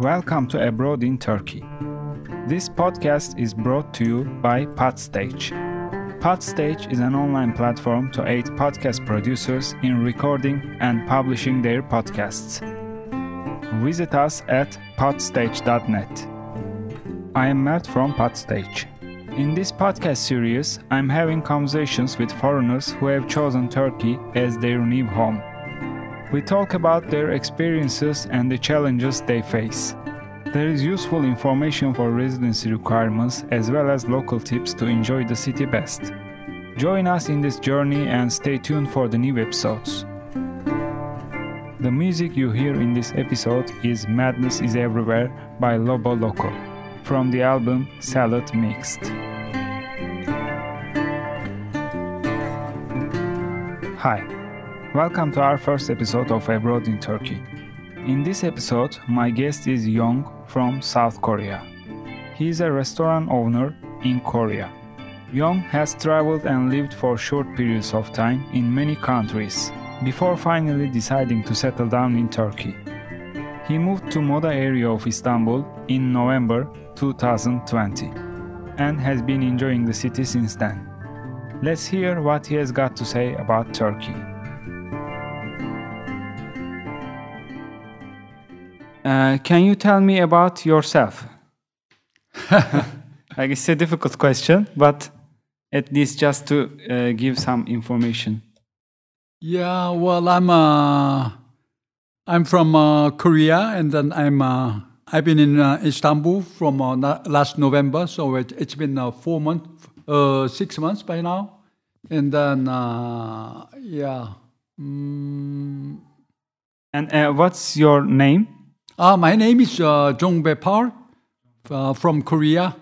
Welcome to Abroad in Turkey. This podcast is brought to you by Podstage. Podstage is an online platform to aid podcast producers in recording and publishing their podcasts. Visit us at podstage.net. I am Matt from Podstage. In this podcast series, I'm having conversations with foreigners who have chosen Turkey as their new home. We talk about their experiences and the challenges they face. There is useful information for residency requirements as well as local tips to enjoy the city best. Join us in this journey and stay tuned for the new episodes. The music you hear in this episode is Madness is Everywhere by Lobo Loco from the album Salad Mixed. Hi, welcome to our first episode of Abroad in Turkey. In this episode, my guest is Yong from South Korea. He is a restaurant owner in Korea. Yong has traveled and lived for short periods of time in many countries before finally deciding to settle down in Turkey. He moved to Moda area of Istanbul in November 2020 and has been enjoying the city since then. Let's hear what he has got to say about Turkey. Uh, can you tell me about yourself? like it's a difficult question, but at least just to uh, give some information. Yeah, well, I'm uh, I'm from uh, Korea, and then I'm uh, I've been in uh, Istanbul from uh, last November, so it, it's been uh, four months, uh, six months by now, and then uh, yeah. Mm, And uh, what's your name? Uh, my name is uh, Jong Bae Park uh, from Korea,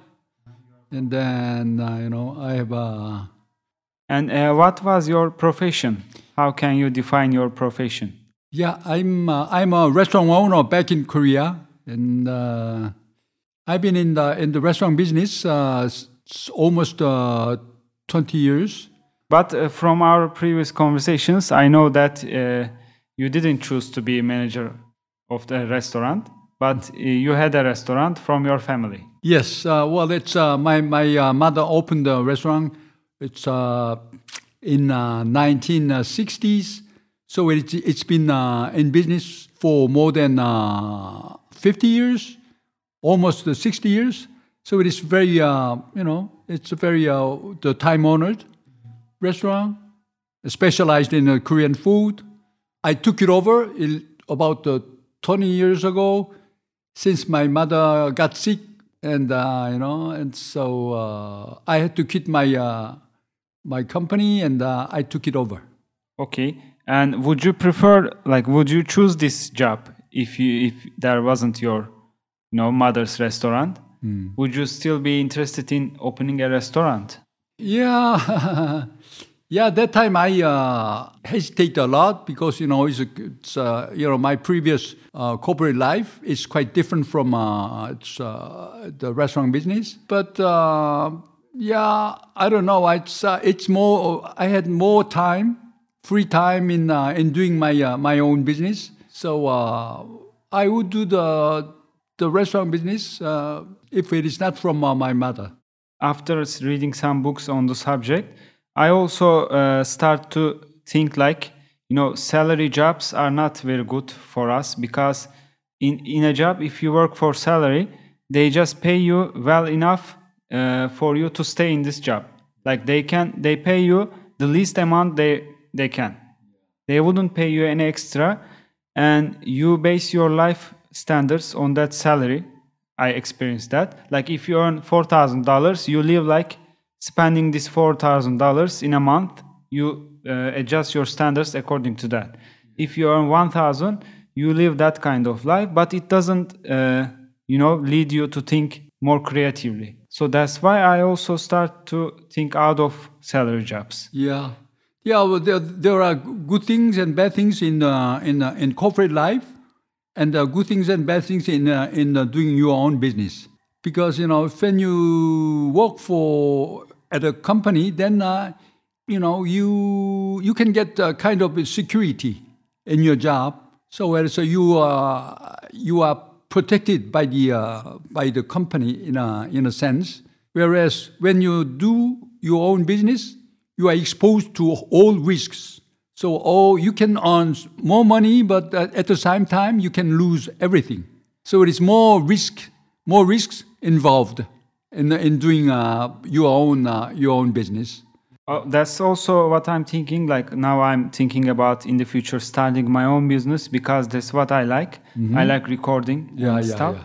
and then uh, you know I have. Uh, And uh, what was your profession? How can you define your profession? Yeah, I'm uh, I'm a restaurant owner back in Korea, and uh, I've been in the in the restaurant business uh, almost uh, twenty years. But uh, from our previous conversations, I know that uh, you didn't choose to be a manager of the restaurant, but uh, you had a restaurant from your family. Yes, uh, well, it's uh, my my uh, mother opened the restaurant. It's uh, in uh, 1960s, so it's it's been uh, in business for more than uh, 50 years, almost uh, 60 years. So it is very uh, you know it's a very uh, the time honored restaurant, specialized in uh, Korean food. I took it over in about uh, 20 years ago since my mother got sick and uh, you know and so uh, i had to quit my uh, my company and uh, i took it over Okay. And would you prefer, like, would you choose this job if you if there wasn't your, you know, mother's restaurant? Would you still be interested in opening a restaurant? yeah yeah that time i uh, hesitate a lot because you know it's, it's uh, you know my previous uh, corporate life is quite different from uh, it's, uh, the restaurant business but uh, yeah i don't know it's it's more i had more time free time in in doing my my own business. So I would do the the restaurant business if it is not from my mother. after reading some books on the subject, I also uh, start to think like, you know, salary jobs are not very good for us because in, in a job, if you work for salary, they just pay you well enough uh, for you to stay in this job. Like they can, they pay you the least amount they, they can. They wouldn't pay you any extra and you base your life standards on that salary. I experienced that. Like if you earn four thousand dollars, you live like spending this four thousand dollars in a month. You uh, adjust your standards according to that. If you earn one thousand, you live that kind of life, but it doesn't, uh, you know, lead you to think more creatively. So that's why I also start to think out of salary jobs. Yeah, yeah. Well, there, there are good things and bad things in uh, in uh, in corporate life, and uh, good things and bad things in uh, in uh, doing your own business. Because you know, when you work for at a company, then uh, you know you you can get a kind of security in your job. So uh, you are you are protected by the uh, by the company in a in a sense. Whereas when you do your own business, you are exposed to all risks. So oh, you can earn more money, but at the same time you can lose everything. So it is more risk, more risks involved in in doing uh, your own uh, your own business. Uh, that's also what I'm thinking. Like now, I'm thinking about in the future starting my own business because that's what I like. I like recording Mm-hmm. Yeah, and yeah, stuff. yeah.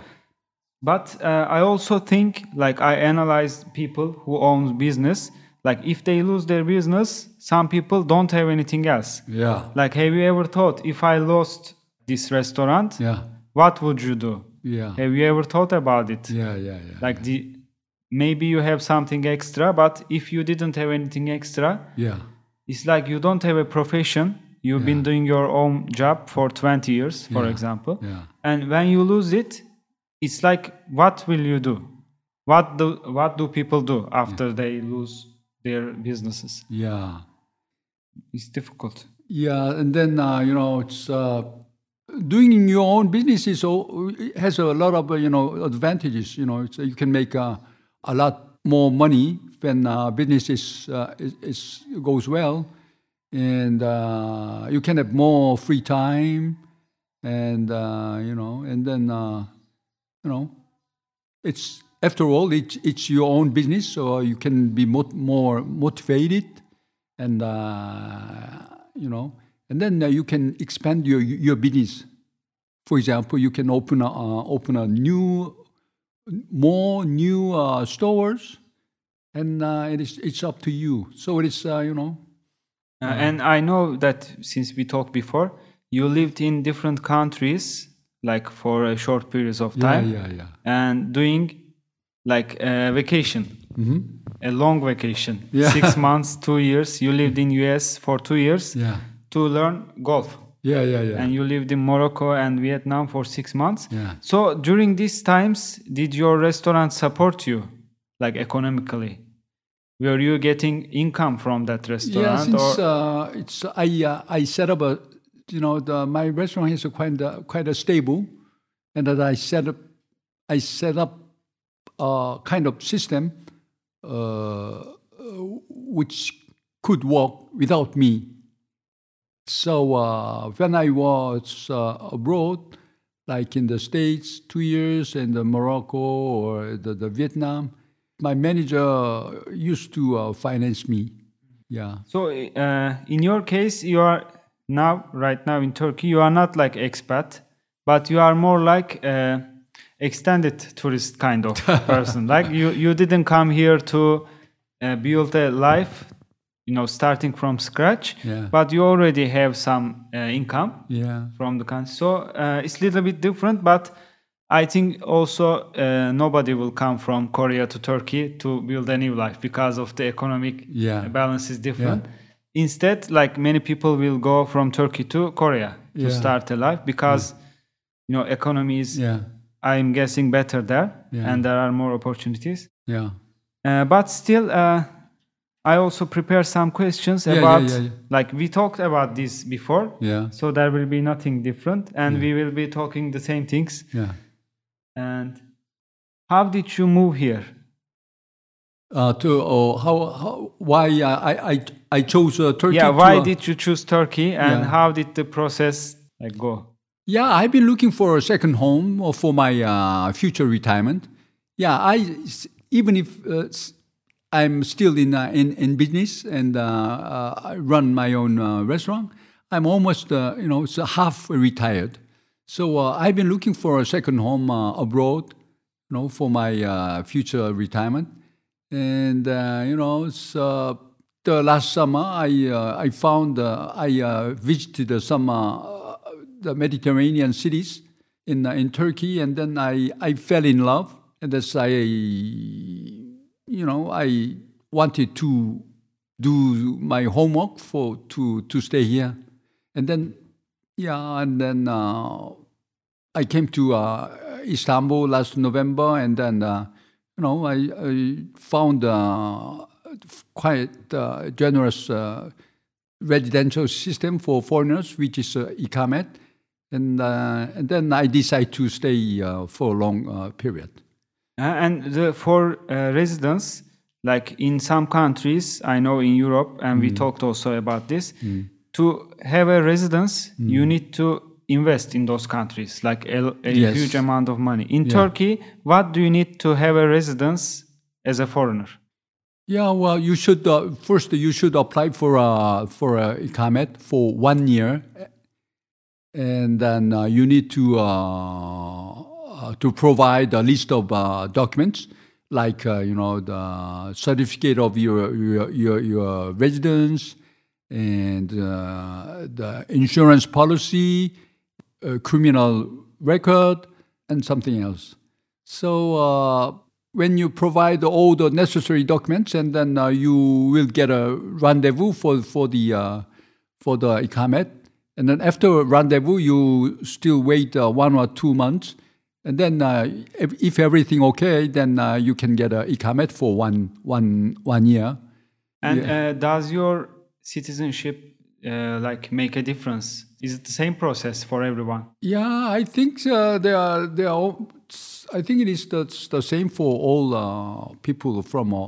But uh, I also think, like I analyze people who own business. Like if they lose their business, some people don't have anything else. Yeah, Like, have you ever thought if I lost this restaurant, yeah, what would you do? yeah, Have you ever thought about it? yeah, yeah, yeah. Like the maybe you have something extra, but if you didn't have anything extra, yeah, it's like you don't have a profession. You've been doing your own job for 20 years, for Yeah. example. yeah, And when you lose it, it's like what will you do? What do what do people do after they lose their businesses? yeah. It's difficult. Yeah, and then uh, you know it's uh, doing your own business is has a lot of uh, you know advantages. You know, it's, you can make uh, a lot more money when uh, business is, uh, is, is goes well, and uh, you can have more free time, and uh, you know, and then uh, you know, it's after all it's it's your own business, so you can be mot- more motivated and uh, you know, and then you can expand your your business. For example, you can open a, open a new, more new uh, stores, and uh, it is it's up to you. So it is uh, you know, Uh, and I know that since we talked before, you lived in different countries, like for a short periods of time, yeah, yeah, yeah. and doing like a vacation, a long vacation. Yeah. six months, two years. You lived in US for two years yeah, to learn golf. Yeah, yeah, yeah. and you lived in Morocco and Vietnam for six months. Yeah. So during these times, did your restaurant support you, like economically? Were you getting income from that restaurant? Yeah, since or, uh, it's I uh, I set up a you know the, my restaurant is quite uh, quite a stable, and that I set up I set up a kind of system uh, which could work without me. So uh, when I was uh, abroad, like in the States, two years, and the Morocco or the, the Vietnam, my manager used to uh, finance me. Yeah. so uh, in your case, you are now, right now in Turkey, you are not like expat, but you are more like uh, extended tourist kind of person. like you, you didn't come here to uh, build a life, you know, starting from scratch, Yeah. but you already have some uh, income Yeah. from the country. So uh, it's a little bit different, but I think also uh, nobody will come from Korea to Turkey to build a new life because of the economic Yeah. balance is different. Instead, like many people will go from Turkey to Korea to start a life because you know economy is Yeah. I'm guessing better there Yeah. and there are more opportunities. Yeah. Uh, but still, uh, I also prepare some questions Yeah, about yeah, yeah. like we talked about this before. Yeah. So there will be nothing different, and we will be talking the same things. Yeah. And how did you move here? Uh, to oh, how, how why uh, I I I chose uh, Turkey. Yeah, to, why uh, did you choose Turkey, and how did the process like go? Yeah, I've been looking for a second home uh, for my uh, future retirement. Yeah, I even if uh, I'm still in uh, in in business and uh, uh, I run my own uh, restaurant, I'm almost uh, you know half retired. So uh, I've been looking for a second home abroad, you know, for my future retirement. And you know, uh, the last summer I I found I visited some the Mediterranean cities in in Turkey, and then I I fell in love, and as I you know I wanted to do my homework for to to stay here, and then yeah, and then uh, I came to uh, Istanbul last November, and then uh, you know I, I found uh, quite uh, generous residential system for foreigners, which is uh, Ikamet, and and then I decide to stay for a long period. Uh, and the, for uh, residents, like in some countries, I know in Europe, and we talked also about this. To have a residence, you need to invest in those countries, like a, a Yes. huge amount of money. In Yeah. Turkey, what do you need to have a residence as a foreigner? Yeah, well, you should uh, first you should apply for a for a ikamet for one year, and then uh, you need to uh, to provide a list of uh, documents like uh, you know the certificate of your your your, your residence and uh, the insurance policy, uh, criminal record, and something else. So uh, when you provide all the necessary documents, and then uh, you will get a rendezvous for for the uh, for the ikamet, and then after a rendezvous, you still wait uh, one or two months, and then uh, if, if everything okay, then uh, you can get a ikamet for one one one year. And uh, does your citizenship uh, like make a difference? Is it the same process for everyone? Yeah, I think uh, they are. They are. all- I think it is the, the same for all uh, people from uh,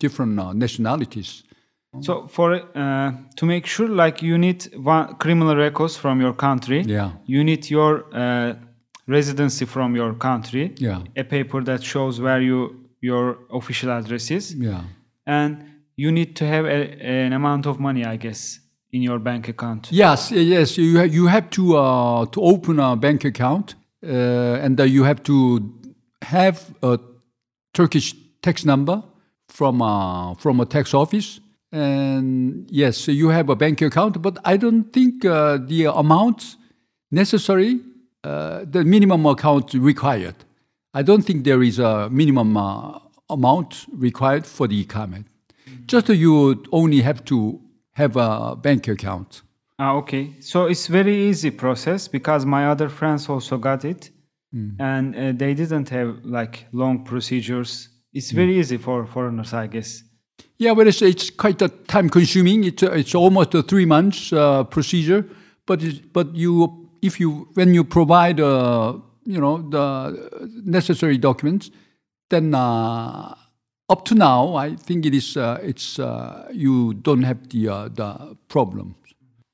different uh, nationalities. So for uh, to make sure, like you need one criminal records from your country. Yeah. You need your uh, residency from your country. Yeah. A paper that shows where you your official address is, Yeah. and you need to have a, an amount of money, I guess, in your bank account. Yes. Yes. You ha- you have to uh, to open a bank account, uh, and uh, you have to have a Turkish tax number from uh, from a tax office. And yes, you have a bank account, but I don't think uh, the amount necessary, uh, the minimum account required. I don't think there is a minimum uh, amount required for the ikamet. Just you only have to have a bank account. Ah, okay. So it's very easy process because my other friends also got it, and uh, they didn't have like long procedures. It's very easy for foreigners, I guess. Yeah, but it's, it's quite a time consuming. It's, it's almost a three months uh, procedure. But but you if you when you provide uh, you know the necessary documents, then uh, up to now I think it is uh, it's uh, you don't have the uh, the problem.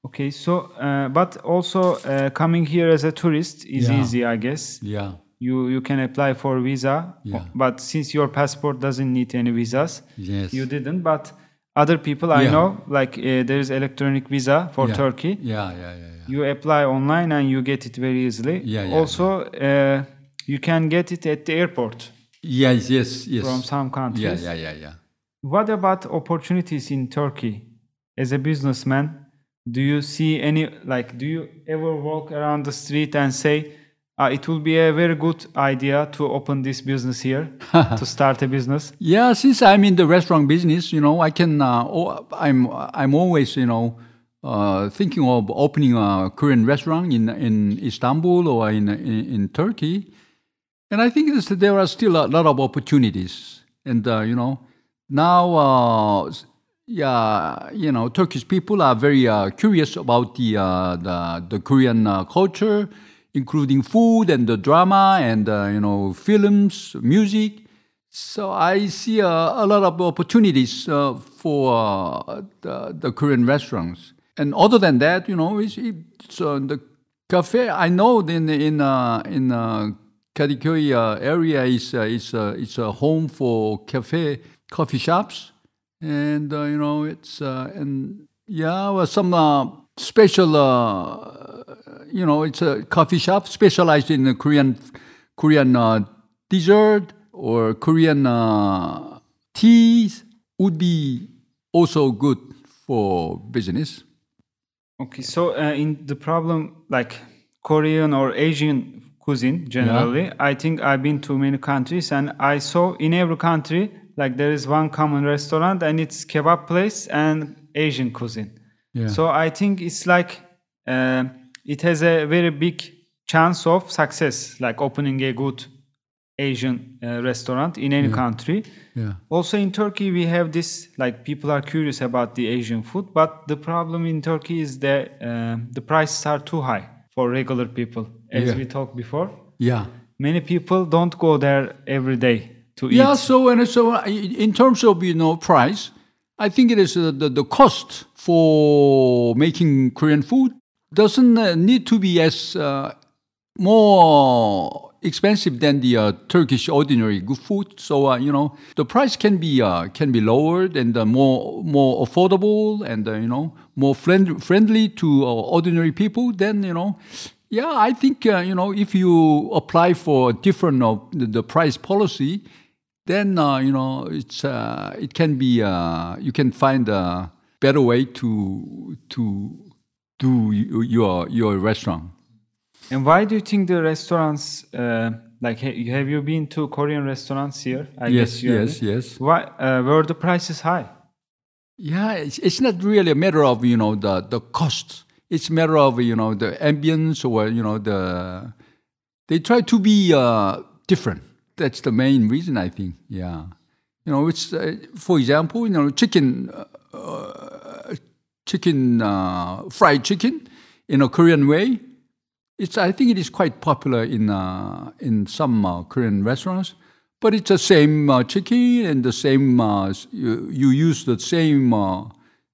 Okay, so uh, but also uh, coming here as a tourist is Yeah. easy, I guess. Yeah. You you can apply for visa, Yeah. but since your passport doesn't need any visas, Yes. you didn't. But other people I Yeah. know, like uh, there is electronic visa for yeah. Turkey. Yeah, yeah, yeah, yeah. You apply online and you get it very easily. Yeah, yeah, also, uh, you can get it at the airport Yes, yes, yes. from some countries. yeah, yeah, yeah, yeah. What about opportunities in Turkey? As a businessman, do you see any like do you ever walk around the street and say uh, it will be a very good idea to open this business here to start a business? Yeah, since I'm in the restaurant business, you know, I can. Uh, oh, I'm I'm always, you know, uh, thinking of opening a Korean restaurant in in Istanbul or in in, in Turkey, and I think there are still a lot of opportunities. And uh, you know, now, uh, yeah, you know, Turkish people are very uh, curious about the uh, the the Korean culture, including food and the drama and you know films, music. So I see a, lot of opportunities for the, the Korean restaurants. And other than that, you know, it's, it's uh, the cafe. I know in in uh, in uh, Kadikoy uh, area is uh, is uh, it's a home for cafe coffee shops, and uh, you know it's uh, and yeah, well, some uh, special. You know, it's a coffee shop specialized in the Korean Korean dessert or Korean teas would be also good for business. Okay, so uh, in the problem like Korean or Asian cuisine generally, I think I've been to many countries and I saw in every country like there is one common restaurant and it's kebab place and Asian cuisine. Yeah. So I think it's like uh, it has a very big chance of success, like opening a good Asian uh, restaurant in any country. Yeah. Also in Turkey, we have this like people are curious about the Asian food, but the problem in Turkey is that uh, the prices are too high for regular people, as Yeah. we talked before. Yeah. Many people don't go there every day to Yeah, eat. so and so uh, in terms of you know price, I think it is uh, the the cost for making Korean food doesn't uh, need to be as uh, more expensive than the uh, Turkish ordinary good food. So uh, you know the price can be uh, can be lowered and uh, more more affordable and uh, you know more friend, friendly to uh, ordinary people. Then you know. Yeah, I think you know if you apply for a different the, price policy, then you know it's it can be you can find a better way to to do your your restaurant. And why do you think the restaurants, uh, like, have you been to Korean restaurants here? I Yes, yes, yes. Why uh, were the prices high? Yeah, it's, it's not really a matter of you know the the cost. It's a matter of you know the ambience or you know the they try to be uh, different. That's the main reason I think. Yeah, you know it's uh, for example you know chicken uh, uh, chicken uh, fried chicken in a Korean way. It's I think it is quite popular in uh, in some uh, Korean restaurants. But it's the same uh, chicken and the same. Uh, you, you use the same uh,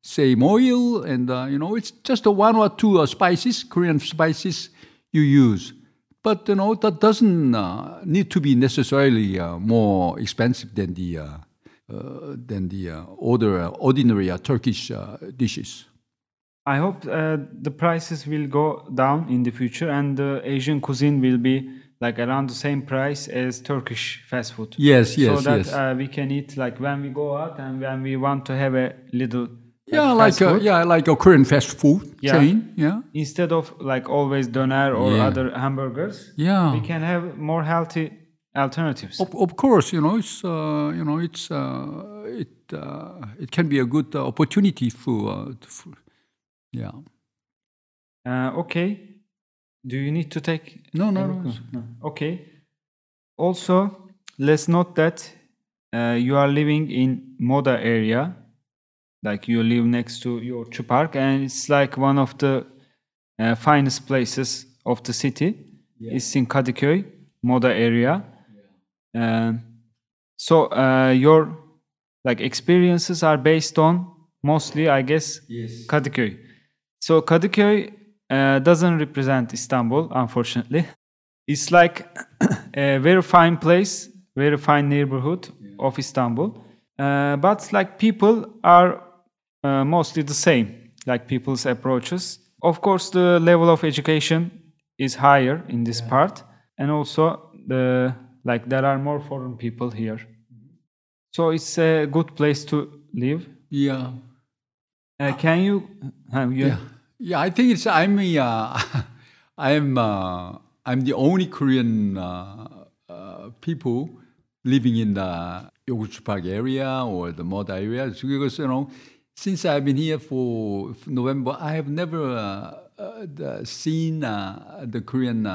same oil, and uh, you know it's just a one or two spices, Korean spices you use. But you know that doesn't need to be necessarily more expensive than the than the order, ordinary Turkish dishes. I hope uh, the prices will go down in the future and the Asian cuisine will be like around the same price as Turkish fast food. Yes, yes, So that yes. uh, we can eat like when we go out and when we want to have a little yeah, like a, yeah, like a Korean fast food Yeah. chain. Yeah, instead of like always doner or Yeah. other hamburgers yeah. we can have more healthy alternatives Of, of course, you know it's uh, you know it's uh, it uh, it can be a good uh, opportunity for, uh, for yeah. uh, okay do you need to take No, no, no. No. okay also let's note that uh, you are living in moda area like you live next to Yoğurtçu Park and it's like one of the uh, finest places of the city Yeah. it's in Kadıköy moda area Um, so uh, your like experiences are based on mostly I guess Yes. Kadıköy. So Kadıköy uh, doesn't represent Istanbul, unfortunately. It's like a very fine place, very fine neighborhood of Istanbul. Uh, but like people are uh, mostly the same, like people's approaches. Of course, the level of education is higher in this part, and also the like there are more foreign people here. So it's a good place to live. Yeah. Uh, can you? Uh, you Yeah. Yeah, I think it's I'm uh, I'm uh, I'm the only Korean uh, uh, people living in the Yoğurtçu Park area or the Moda area because you know since I've been here for November, I have never seen the Korean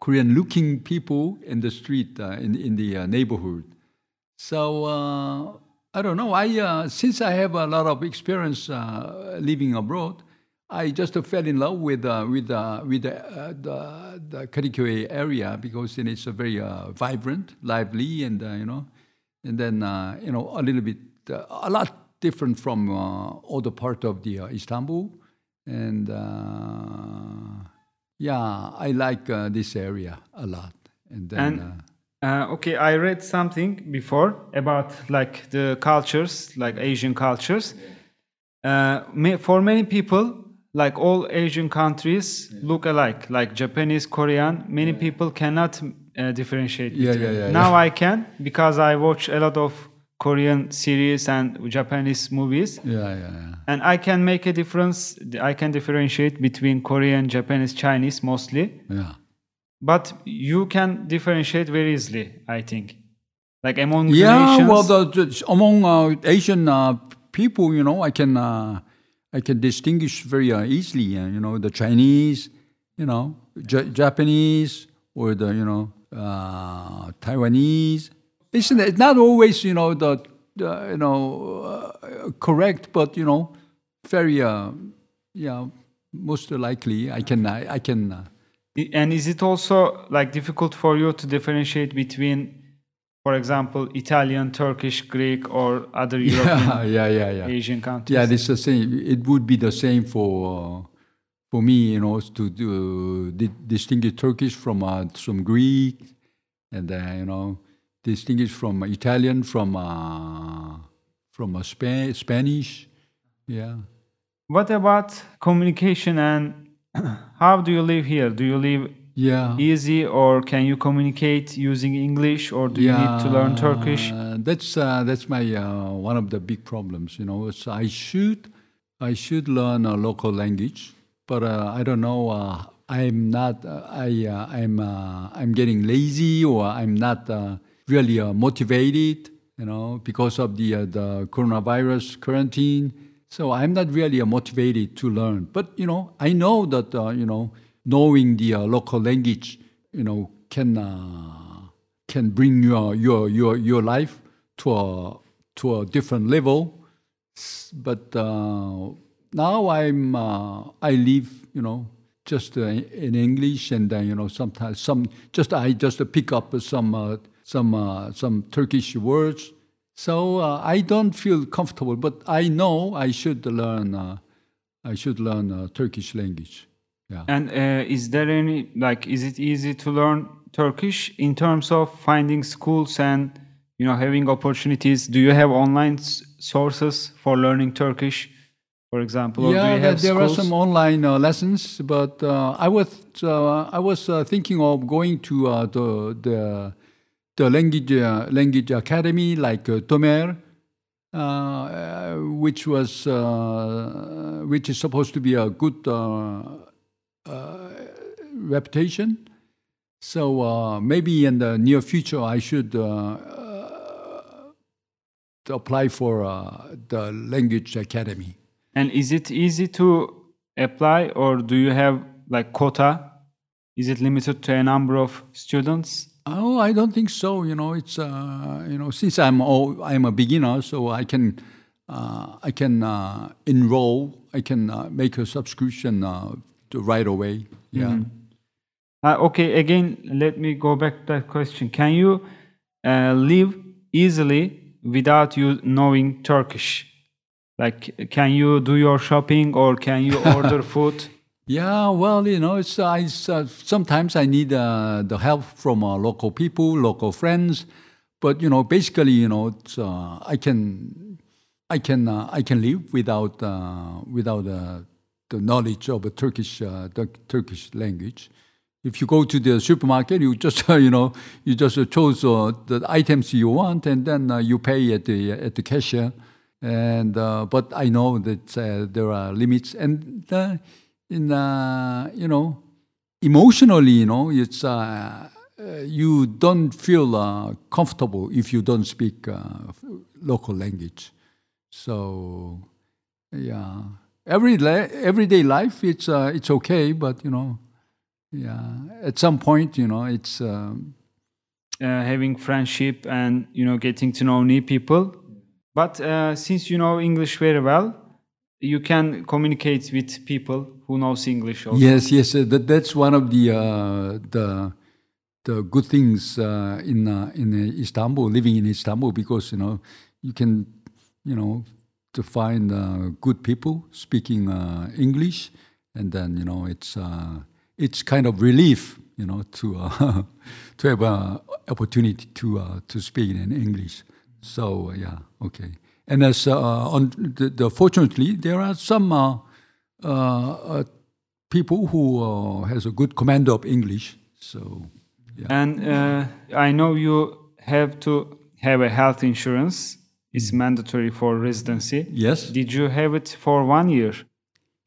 Korean looking people in the street in in the neighborhood. So I don't know. I uh, since I have a lot of experience uh, living abroad, I just uh, fell in love with uh, with uh, with the uh, the, the Kadıköy area because then it's a very uh, vibrant, lively, and uh, you know, and then uh, you know a little bit uh, a lot different from uh, other part of the uh, Istanbul, and uh, yeah, I like uh, this area a lot. And then. And- uh, Uh, okay, I read something before about like the cultures, like Asian cultures. Uh, ma- for many people, like all Asian countries look alike, like Japanese, Korean. Many people cannot uh, differentiate. Yeah, yeah, yeah, Now I can because I watch a lot of Korean series and Japanese movies. yeah, yeah, yeah. And I can make a difference. I can differentiate between Korean, Japanese, Chinese mostly Yeah. But you can differentiate very easily i think like among Yeah, nations well, the, the, among uh, Asian uh, people, you know, I can uh, I can distinguish very uh, easily. Uh, you know, the Chinese, you know, J- Japanese, or the you know uh, Taiwanese. It's not always you know the, the you know uh, correct, but you know, very uh, yeah, most likely I can I, I can. And is it also like difficult for you to differentiate between, for example, Italian, Turkish, Greek, or other European, yeah, yeah, yeah, Asian countries? Yeah, it's the same. It would be the same for uh, for me, you know, to uh, di- distinguish Turkish from uh, from Greek, and uh, you know, distinguish from Italian from uh, from uh, Spa- Spanish. Yeah. What about communication and how do you live here? Do you live Yeah. easy or can you communicate using English or do you need to learn Turkish? Uh, that's uh, that's my uh, one of the big problems. You know, so I should I should learn a local language, but uh, I don't know. Uh, I'm not. Uh, I uh, I'm uh, I'm getting lazy or I'm not uh, really uh, motivated. You know, because of the uh, the coronavirus quarantine. So I'm not really motivated to learn. But you know, I know that uh, you know knowing the uh, local language, you know, can. Uh, can bring your your your your life to a to a different level. But uh, now I'm uh, I live you know just uh, in English and then you know sometimes some just I just pick up some some some Turkish words. So uh, I don't feel comfortable, but I know I should learn uh, I should learn uh, Turkish language. Yeah. And uh, is there any like is it easy to learn Turkish in terms of finding schools and you know having opportunities? Do you have online s- sources for learning Turkish, for example, or do yeah, you there, have there are some online uh, lessons, but uh, I was uh, I was uh, thinking of going to uh, the the the language uh, language academy like uh, Tomer, uh, which was which is supposed to be a good reputation. So uh, maybe in the near future, I should uh, uh, apply for the language academy. And is it easy to apply, or do you have like quota? Is it limited to a number of students? Oh, I don't think so. You know, it's uh, you know since I'm all, I'm a beginner, so I can uh, I can uh, enroll. I can uh, make a subscription uh, right away. Yeah. Uh, okay, again, let me go back to that question. Can you uh, live easily without you knowing Turkish? Like, can you do your shopping or can you order food? Yeah, well, you know, it's, it's uh, sometimes I need uh, the help from uh, local people, local friends, but you know, basically, you know, uh, I can, I can, uh, I can live without uh, without the knowledge of a Turkish the Turkish language. If you go to the supermarket, you just you know you just uh, the items you want, and then you pay at the at the cashier. And but I know that there are limits, and in uh, you know emotionally, you know, it's uh, uh, you don't feel uh, comfortable if you don't speak uh, local language. So yeah, every everyday life it's uh, it's okay, but you know, yeah, at some point, you know, it's. Um, having friendship and you know getting to know new people but since you know english very well you can communicate with people who knows english also Yes, yes, uh, that, that's one of the uh, the the good things uh, in uh, in uh, Istanbul, living in Istanbul, because you know you can you know to find uh, good people speaking English, and then you know it's it's kind of relief, you know, to to have a opportunity to to speak in English. So yeah, okay. And as uh, on the, the fortunately, there are some. Uh, uh, uh, people who uh, has a good command of English. So yeah, and uh, i know you have to have a health insurance it's mandatory for residency yes, did you have it for one year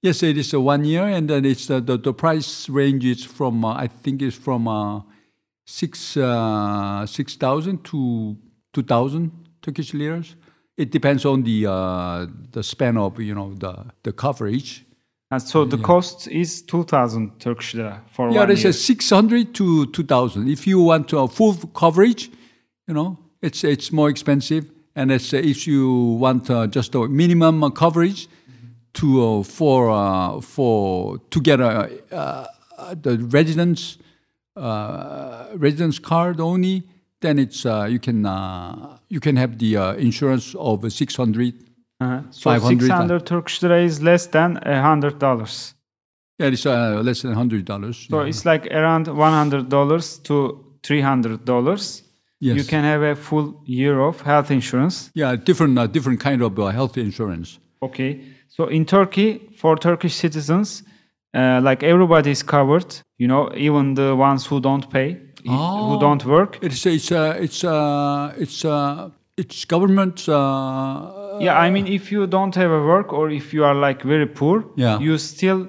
yes, it is a one year, and then it's uh, the the price range is from uh, I think it's from uh, six uh, six thousand to two thousand Turkish liras. It depends on the uh, the span of you know the the coverage. and so the cost is 2000 turkish lira for Yeah, one year a 600 to 2000. If you want to, uh, full coverage, you know, it's it's more expensive. And it's, uh, if you want uh, just a minimum coverage, to uh, for uh, for to get a uh, the residence uh, residence card only, then it's uh, you can uh, you can have the uh, insurance of six hundred. Uh-huh. So 500 600 Turkish lira is less than a hundred dollars. Yeah, it's uh, less than hundred dollars. So it's like around one hundred dollars to three hundred dollars. Yes. You can have a full year of health insurance. yeah, different uh, different kind of uh, health insurance. Okay. So in Turkey, for Turkish citizens, uh, like everybody is covered. You know, even the ones who don't pay, who Oh. don't work. It's it's uh, it's uh, it's uh, it's government. Uh, Yeah, I mean, if you don't have a work or if you are like very poor, Yeah. you still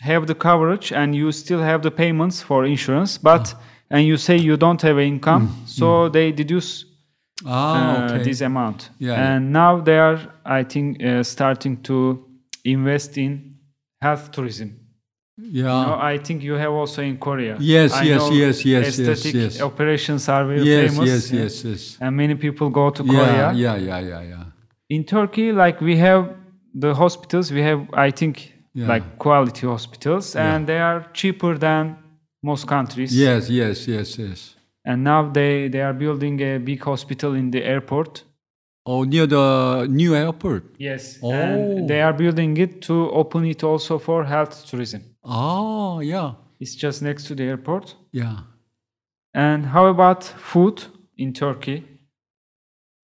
have the coverage and you still have the payments for insurance. But and you say you don't have an income, so they deduce ah, uh, okay. this amount. Yeah, yeah. and now they are, I think, uh, starting to invest in health tourism. Yeah. No, I think you have also in Korea. Yes, I yes, know yes, yes, yes, Aesthetic yes. operations are very yes, famous. yes, yeah. yes, yes. And many people go to Yeah, Korea. yeah, yeah, yeah, yeah. In Turkey, like we have the hospitals, we have, I think, Yeah. like quality hospitals, and they are cheaper than most countries. Yes, yes, yes, yes. And now they, they are building a big hospital in the airport. Oh, near the new airport. Yes. Oh. And they are building it to open it also for health tourism. Oh, yeah, It's just next to the airport. yeah. And how about food in Turkey?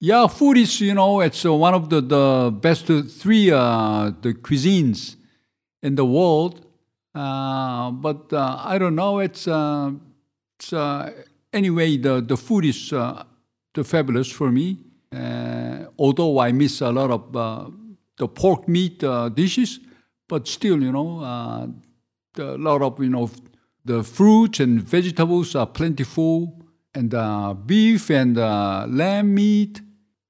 Yeah, food is you know it's uh, one of the the best three uh, the cuisines in the world. Uh, but uh, I don't know. It's uh, it's uh, anyway the the food is uh, the fabulous for me. Uh, although I miss a lot of uh, the pork meat uh, dishes, but still you know a lot of you know the fruits and vegetables are plentiful, and uh, beef and uh, lamb meat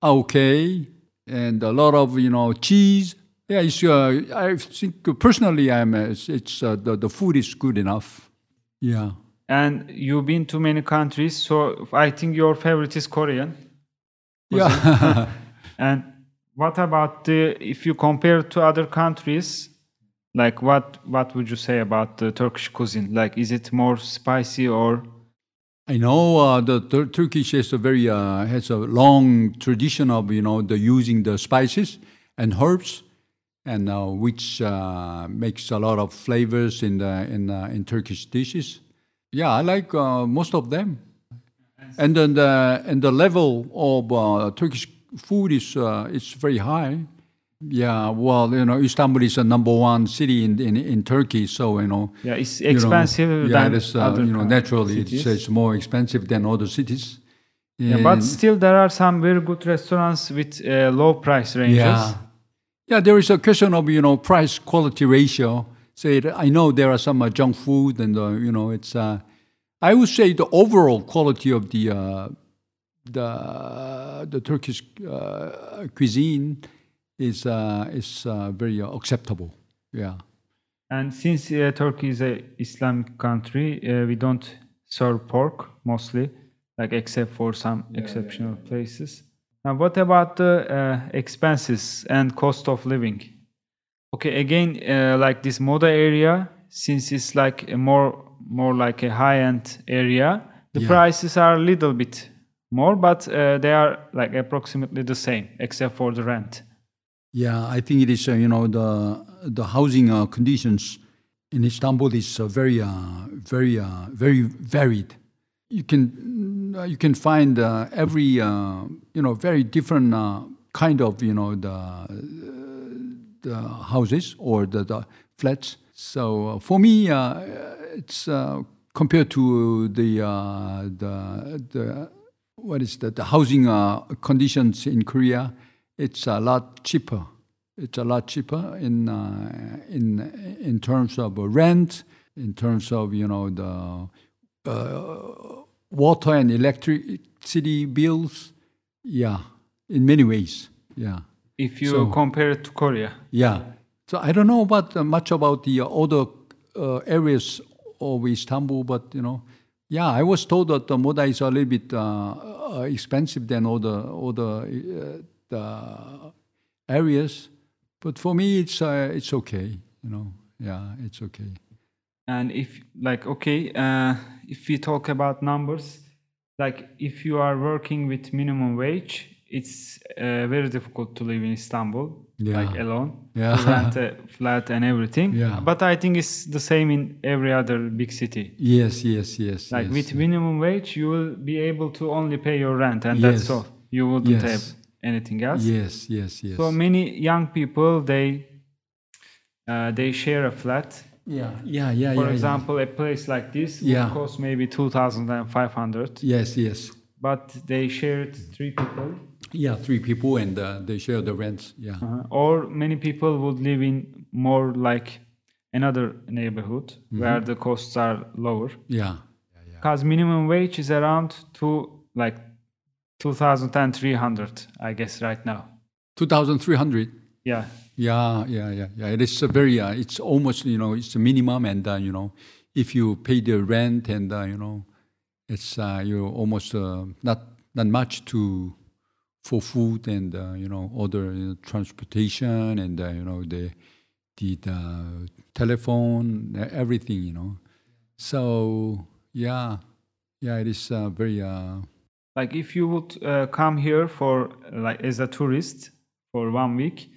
are okay, and a lot of you know cheese. Yeah, it's, uh, I think personally, I'm it's, the the food is good enough. Yeah. And you've been to many countries, so I think your favorite is Korean. Yeah. And what about the if you compare to other countries, like what what would you say about the Turkish cuisine? Like is it more spicy or I know uh, the Tur- Turkish has a very uh, has a long tradition of you know the using the spices and herbs, and uh, which uh, makes a lot of flavors in the in uh, in Turkish dishes. Yeah, I like uh, most of them, and then the and the level of uh, Turkish food is uh, is very high. Yeah, well, you know, Istanbul is the number one city in in, in Turkey, so you know yeah, it's you know, expensive yeah, than it is, uh, you know, naturally it's, it's more expensive than other cities. Yeah, but still there are some very good restaurants with uh, low price ranges. yeah, yeah, there is a question of you know price quality ratio. Say, it- I know there are some uh, junk food, and uh, you know it's. I would say the overall quality of the uh, the the Turkish uh, cuisine is uh, is uh, very uh, acceptable. Yeah. And since uh, Turkey is a Islamic country, uh, we don't serve pork mostly, like except for some exceptional places. Now, what about the uh, expenses and cost of living? Okay, again, uh, like this Moda area, since it's like a more more like a high-end area, the Yeah. prices are a little bit more, but uh, they are like approximately the same, except for the rent. Yeah, I think it is. Uh, you know, the the housing uh, conditions in Istanbul is uh, very, uh, very, uh, very varied. You can you can find uh, every uh, you know very different uh, kind of you know the the houses or the, the flats. So uh, for me, uh, it's uh, compared to the uh, the the what is that the housing uh, conditions in Korea, it's a lot cheaper. It's a lot cheaper in uh, in in terms of rent, in terms of you know the uh, water and electricity bills. Yeah, in many ways. Yeah. If you So- compare it to Korea. Yeah. So I don't know about uh, much about the other uh, areas of Istanbul, but you know, yeah, I was told that the Moda is a little bit uh, uh, expensive than other other uh, the areas. but for me, it's uh, it's okay. You know, yeah, it's okay. And if like okay, if we talk about numbers, like if you are working with minimum wage, it's uh, very difficult to live in Istanbul, Yeah. like alone, Yeah. rent a flat and everything. Yeah. But I think it's the same in every other big city. Yes, yes, yes. Like yes. with minimum wage, you will be able to only pay your rent, and that's Yes. all. You wouldn't Yes. have anything else. Yes, yes, yes. So many young people they uh, they share a flat. yeah, yeah, yeah. For yeah, example, a place like this Yeah. will cost maybe two thousand and five hundred, Yeah. Yes, yes. but they share it three people. Yeah, three people and uh, they share the rent. Yeah. Uh, or many people would live in more like another neighborhood Mm-hmm. where the costs are lower. Yeah. Because minimum wage is around two like two thousand and three hundred, I guess, right now. 2,300. Yeah. Yeah, yeah, yeah, yeah. It is a very, uh, it's almost, you know, it's a minimum. And, uh, you know, if you pay the rent and, uh, you know, it's, uh, you almost uh, not, not much to, for food and, uh, you know, other you know, transportation and, uh, you know, the, the, telephone, everything, you know. So, yeah, yeah, it is uh, very, uh, like if you would uh, come here for like as a tourist for one week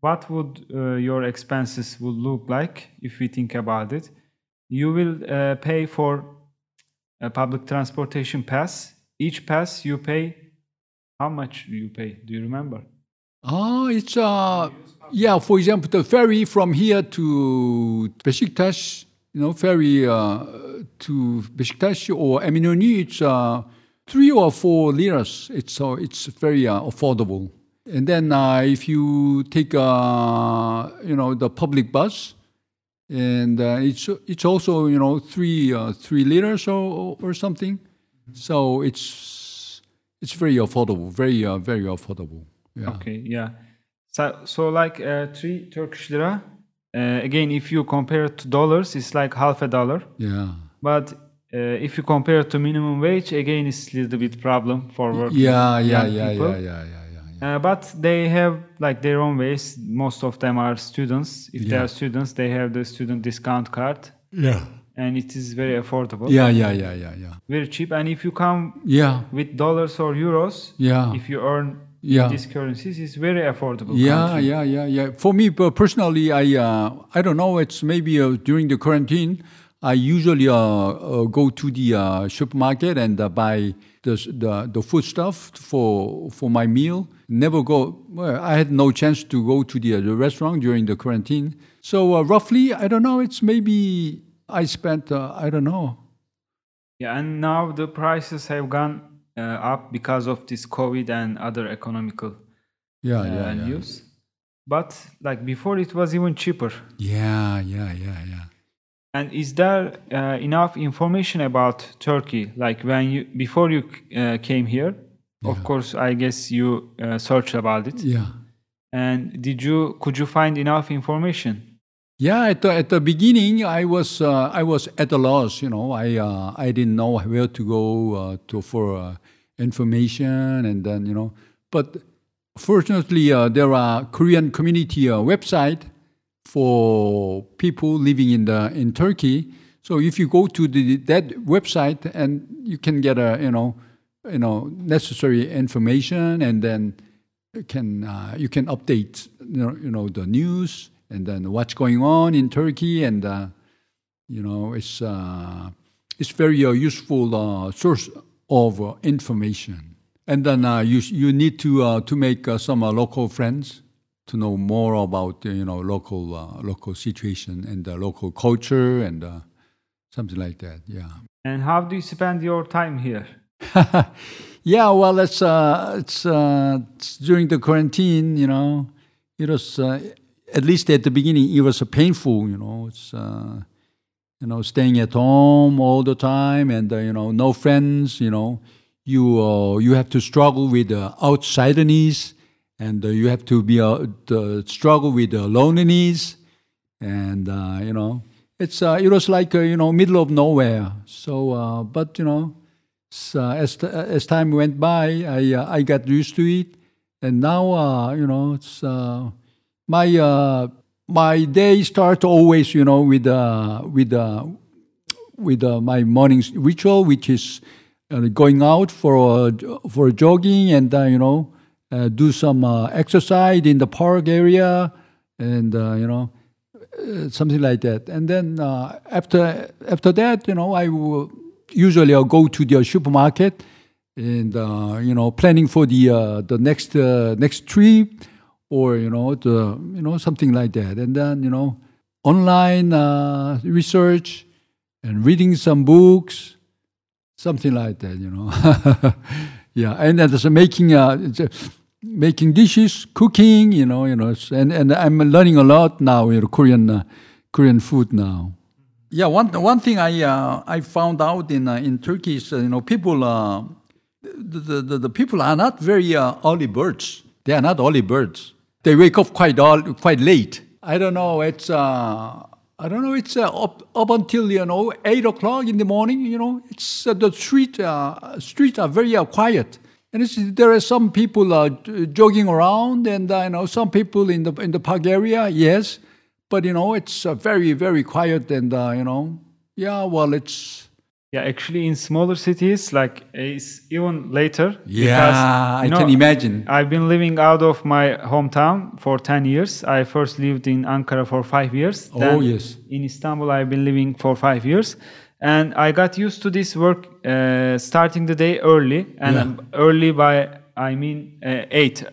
what would uh, your expenses would look like if we think about it you will pay for a public transportation pass each pass you pay how much do you pay do you remember Oh, it's uh, yeah. For example, the ferry from here to Besiktas, you know, ferry uh, to Besiktas or Eminönü, it's uh, three or four liras. It's uh, it's very uh, affordable. And then uh, if you take uh, you know the public bus, and uh, it's it's also you know three uh, three liters or or something. So it's it's very affordable, very uh, very affordable. Yeah. okay yeah so, so like uh, 3 turkish lira uh, again if you compare it to dollars it's like half a dollar Yeah. But uh, if you compare it to minimum wage, again, it's a little bit problem for working Yeah, yeah, young yeah, people. yeah, yeah, yeah, yeah, yeah. Uh, but they have like their own ways. Most of them are students. If they are students, they have the student discount card, Yeah. And it is very affordable, Yeah, yeah, yeah, yeah, yeah. very cheap. And if you come Yeah, with dollars or euros, yeah. if you earn Yeah. these currencies, it's very affordable. Yeah, country. yeah, yeah, yeah. For me personally, I uh, I don't know. It's maybe uh, during the quarantine, I usually uh, uh, go to the uh, supermarket and uh, buy the, the the food stuff for for my meal. Never go. Well, I had no chance to go to the, uh, the restaurant during the quarantine. So uh, roughly, I don't know. It's maybe I spent uh, I don't know. Yeah, and now the prices have gone uh, up because of this COVID and other economical Yeah, uh, yeah, yeah. news. But like before, it was even cheaper. Yeah, yeah, yeah, yeah. And is there uh, enough information about Turkey? Like when you before you uh, came here, of course, I guess you uh, searched about it. Yeah. And did you could you find enough information? Yeah, at the, at the beginning, I was uh, I was at a loss. You know, I uh, I didn't know where to go uh, to for uh, information, and then you know, but fortunately, uh, there are Korean community uh, website for people living in the in Turkey. So if you go to the, that website, and you can get a you know you know necessary information, and then can you can update you know, you know the news and then what's going on in Turkey and uh, you know it's uh, it's very uh, useful uh, source of uh, information and then uh, you you need to uh, to make uh, some uh, local friends to know more about you know local uh, local situation and the local culture and uh, something like that yeah And how do you spend your time here? yeah, well, it's uh, it's, uh, it's during the quarantine. You know, it was uh, at least at the beginning it was painful. You know, it's uh, you know staying at home all the time and uh, you know no friends. You know, you uh, you have to struggle with uh, outsiderness and you have to be uh, the struggle with uh, loneliness and you know it's uh, it was like uh, you know middle of nowhere. So, uh, but you know. As as time went by, I I got used to it, and now you know it's my uh, my day starts always, you know, with uh, with uh, with uh, my morning ritual, which is uh, going out for a, for jogging and uh, you know uh, do some uh, exercise in the park area and uh, you know uh, something like that. And then uh, after after that, you know, I will usually I'll go to the supermarket and uh, you know planning for the uh, the next uh, next trip or you know the you know something like that. And then you know online uh, research and reading some books, something like that. You know, yeah. And then making uh, making dishes, cooking. You know, you know, and and I'm learning a lot now. You know, Korean uh, Korean food now. Yeah, one one thing I uh, I found out in uh, in Turkey is uh, you know people uh, the, the, the, people are not very early birds. They are not early birds. They wake up quite all, quite late. I don't know. It's uh, I don't know. It's uh, up up until you know eight o'clock in the morning. You know, it's uh, the street uh, streets are very uh, quiet. And there are some people uh, jogging around, and uh, you know some people in the in the park area. Yes, but you know it's very very quiet, and you know yeah. Well, it's Yeah, actually, in smaller cities, like it's even later. yeah. you I can imagine. I've been living out of my hometown for 10 years. I first lived in Ankara for five years. Oh, yes. In Istanbul, I've been living for five years. And I got used to this work uh, starting the day early. And Yeah. early by, I mean, uh, 8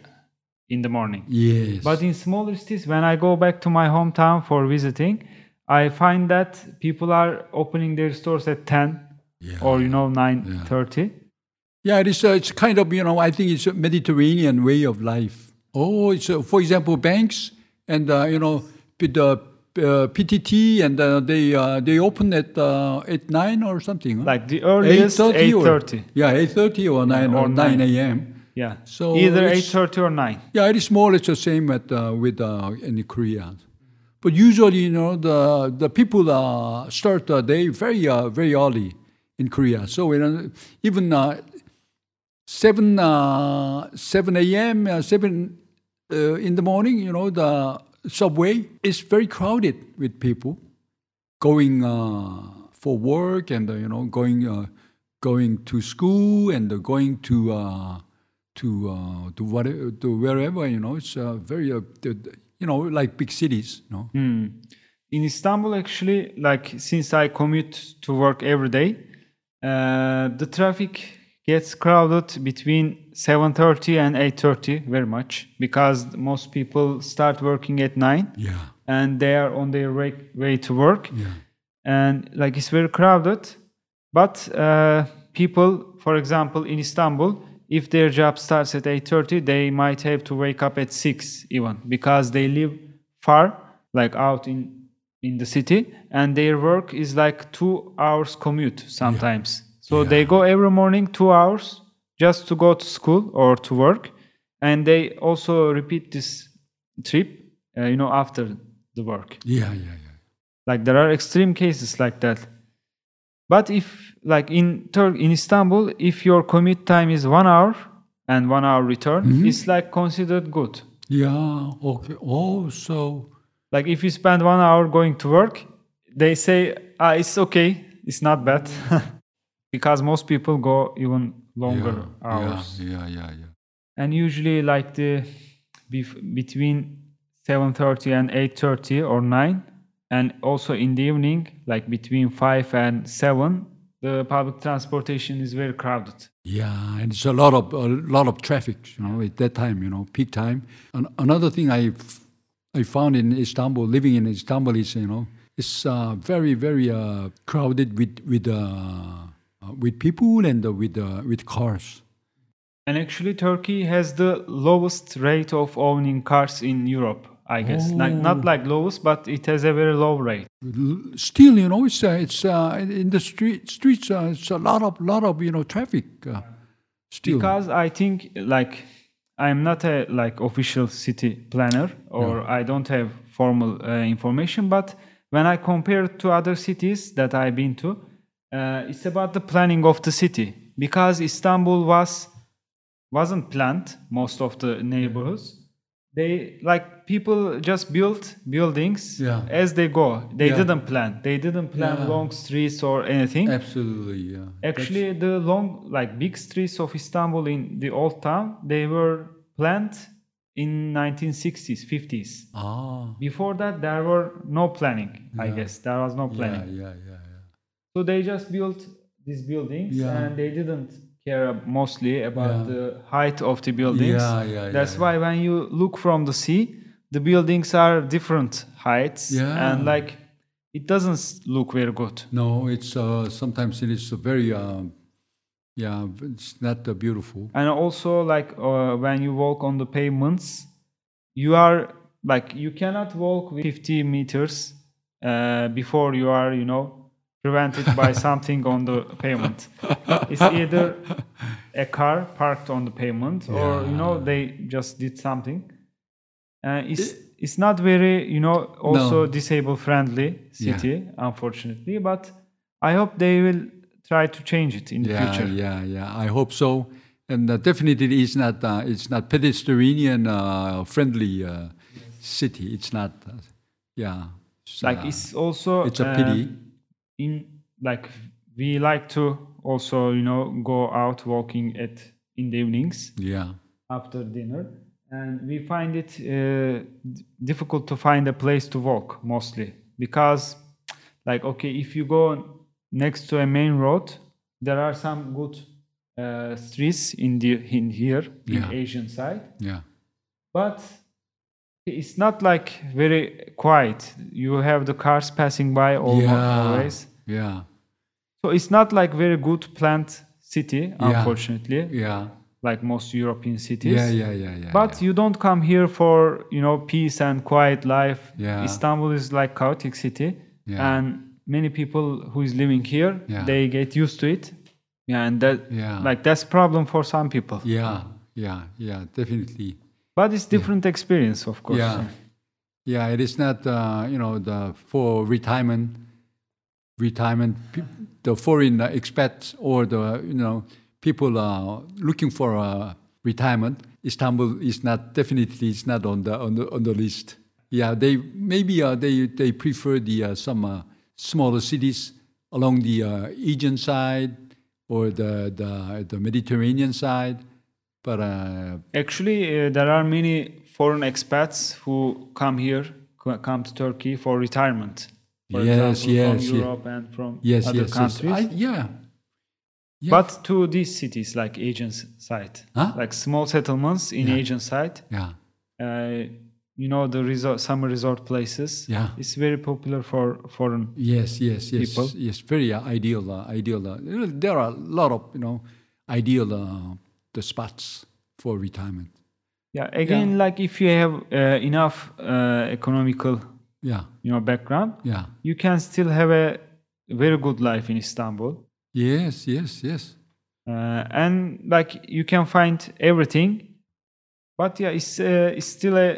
in the morning. Yes. But in smaller cities, when I go back to my hometown for visiting, I find that people are opening their stores at 10 Yeah. or, you know, 9.30. Yeah, it is. Uh, it's kind of you know. I think it's a Mediterranean way of life. Oh, it's uh, for example banks and uh, you know the uh, PTT and uh, they uh, they open at uh, at nine or something. huh? Like the earliest 8:30 or- Yeah, eight thirty or nine or or nine nine. a.m. Yeah. So either 8:30 or 9. Yeah, it is more or less the same at uh, with uh, in Korea. But usually, you know, the the people uh, start the day very uh, very early in Korea. So you know, even uh, seven uh, seven a.m. Uh, seven uh, in the morning, you know, the subway is very crowded with people going for work and you know going going to school and going to to to whatever to wherever you know it's very you know like big cities you know Hmm. In Istanbul, actually, like since I commute to work every day, uh, the traffic gets crowded between 7:30 and 8:30 very much because most people start working at 9 yeah and they are on their way, way to work. yeah and like it's very crowded but uh, people for example in istanbul if their job starts at 8.30 they might have to wake up at 6 even because they live far like out in in the city and their work is like two hours commute sometimes. So they go every morning two hours just to go to school or to work and they also repeat this trip uh, you know after the work. Yeah yeah yeah. Like there are extreme cases like that. But if like in Tur- in istanbul if your commute time is one hour and one hour return it's like considered good. Yeah okay. Oh so like if you spend one hour going to work they say ah, it's okay it's not bad. Because most people go even longer yeah, hours. yeah yeah yeah. Yeah and usually like the bef- between 7:30 and 8:30 or 9 and also in the evening like between 5 and 7 the public transportation is very crowded Yeah, and it's a lot of a lot of traffic, you know, at that time, you know, peak time. And another thing I I found in Istanbul, living in Istanbul, is you know, it's uh, very very uh, crowded with with uh, uh, with people and uh, with uh, with cars. and actually turkey has the lowest rate of owning cars in europe i guess. Like, not like lowest but it has a very low rate. Still, you know, it's uh, it's uh, in the street streets. Uh, it's a lot of lot of you know traffic. Uh, still, because i think like i'm not a like official city planner or i don't have formal uh, information but when i compare to other cities that i've been to uh, it's about the planning of the city. Because istanbul was wasn't planned most of the neighborhoods they like people just built buildings Yeah. as they go. They Yeah. didn't plan. They didn't plan Yeah. long streets or anything. Absolutely, yeah. Actually, the long, like big streets of Istanbul in the old town, they were planned in 1960s, 50s. ah, Before that, there were no planning. I guess there was no planning. yeah, yeah, yeah. So they just built these buildings, and they didn't care mostly about Yeah. the height of the buildings. Yeah, yeah, That's why when you look from the sea, the buildings are different heights, Yeah. and like it doesn't look very good. No, it's uh, sometimes it is very, um, yeah, it's not uh, beautiful. and also like uh, when you walk on the pavements you are like you cannot walk with 50 meters uh, before you are you know prevented by something on the pavement it's either a car parked on the pavement or you know they just did something uh, it's it's not very you know also No. disabled friendly city unfortunately but i hope they will try to change it in the Yeah, future yeah, yeah. I hope so. And uh, definitely, it's not uh, it's not pedestrian uh, friendly uh, city. It's not. Uh, yeah. It's, like it's also it's a pity. In like we like to also you know go out walking at in the evenings yeah. after dinner and we find it uh, difficult to find a place to walk mostly because like okay if you go next to a main road there are some good uh, streets in the in here in asian side Yeah. but it's not like very quiet you have the cars passing by almo- Yeah. always Yeah. so it's not like very good planned city Yeah. unfortunately Yeah. like most european cities Yeah. Yeah. Yeah. Yeah. but you don't come here for you know peace and quiet life Yeah. istanbul is like chaotic city Yeah. and many people who is living here Yeah. they get used to it yeah and that Yeah. like that's problem for some people yeah. Yeah. Yeah. Definitely. But it's different experience of course Yeah. Yeah, it is not, uh, you know, the for retirement, retirement, the foreign uh, expats or the, you know, people are looking for uh, retirement. Istanbul is not definitely it's not on the on the on the list. Yeah, they maybe uh, they they prefer the uh, some uh, smaller cities along the uh, Aegean side or the the the Mediterranean side, but uh, Actually, uh, there are many foreign expats who come here, come to Turkey for retirement. For Yes, example, yes, from yeah. Europe and from yes, other yes, yes, countries. I, yeah. Yeah. But to these cities like Aegean s- side, Huh? like small settlements in Yeah. Aegean side, Yeah. uh, you know the resort, summer resort places. Yeah. it's very popular for foreign. Yes, yes, yes, People. yes. Very uh, ideal, uh, ideal. Uh, there are a lot of you know ideal uh, the spots for retirement. Yeah, again, like if you have uh, enough uh, economical, Yeah, you know, background, yeah. you can still have a very good life in Istanbul. Yes, yes, yes. uh, and like you can find everything but yeah it's uh, it's still a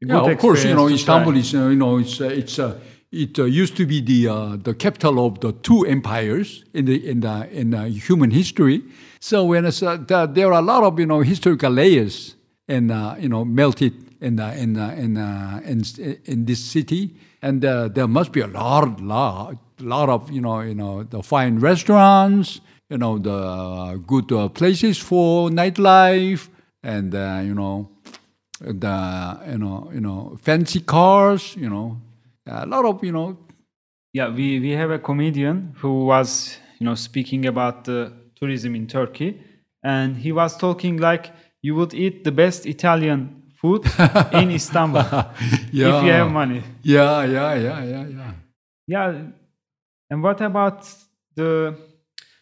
good Yeah, of course. You know, Istanbul try. is uh, you know it's uh, it's uh, it uh, used to be the uh, the capital of the two empires in the in the in uh, human history. So when it's, uh, the, there are a lot of you know historical layers and uh, you know melted in uh, in in, in in this city, and there must be a lot lot lot of you know you know the fine restaurants, you know the good places for nightlife, and you know the you know you know fancy cars you know. A lot of you know. Yeah we we have a comedian who was you know speaking about the tourism in turkey. And he was talking like you would eat the best italian food in istanbul if you have money. Yeah yeah yeah yeah yeah. Yeah and what about the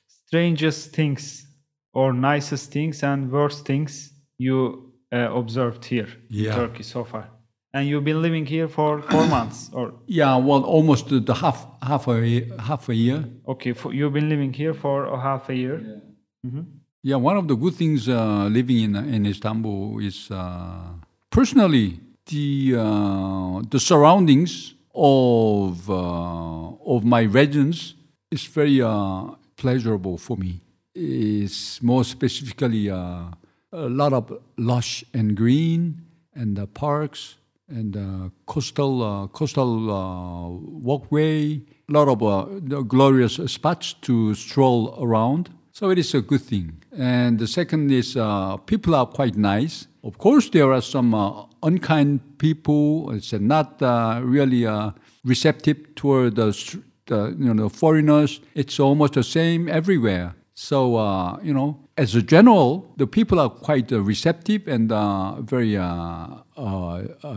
strangest things or nicest things and worst things you uh, observed here Yeah. in turkey so far and you've been living here for four months or? Yeah well almost the, the half half a half a year. Okay for, you've been living here for a half a year? Yeah one of the good things uh, living in in Istanbul is uh, personally the uh, the surroundings of uh, of my residence is very uh, pleasurable for me. It's more specifically uh, a lot of lush and green and the parks and uh, coastal uh, coastal uh, walkway. A lot of uh, glorious spots to stroll around. So it is a good thing. And the second is uh, people are quite nice. Of course, there are some uh, unkind people. It's not really receptive toward the, the you know foreigners. It's almost the same everywhere. So uh, you know, as a general, the people are quite uh, receptive and uh, very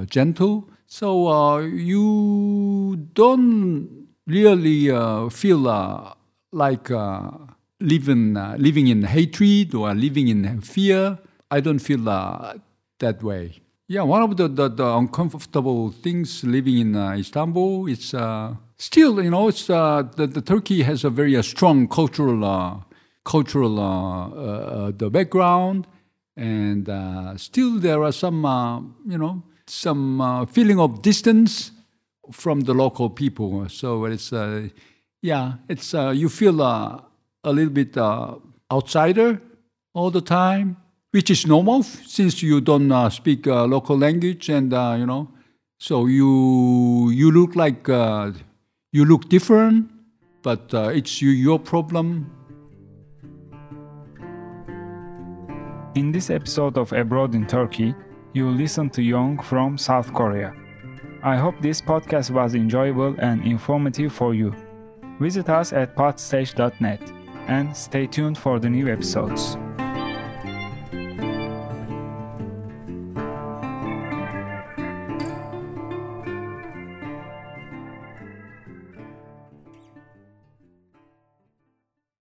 gentle. So uh, you don't really uh, feel uh, like uh, living uh, living in hatred or living in fear. I don't feel uh, that way. Yeah, one of the, the, the uncomfortable things living in uh, Istanbul is uh, still, you know, it's uh, the, the Turkey has a very uh, strong cultural uh, cultural uh, uh, uh, the background, and uh, still there are some, uh, you know, some uh, feeling of distance from the local people. So it's, uh, yeah, it's uh, you feel uh, a little bit outsider all the time, which is normal since you don't speak local language, and you know, so you you look like you look different, but it's you, your problem. In this episode of Abroad in Turkey, you listen to Young from South Korea. I hope this podcast was enjoyable and informative for you. Visit us at podstage.net and stay tuned for the new episodes.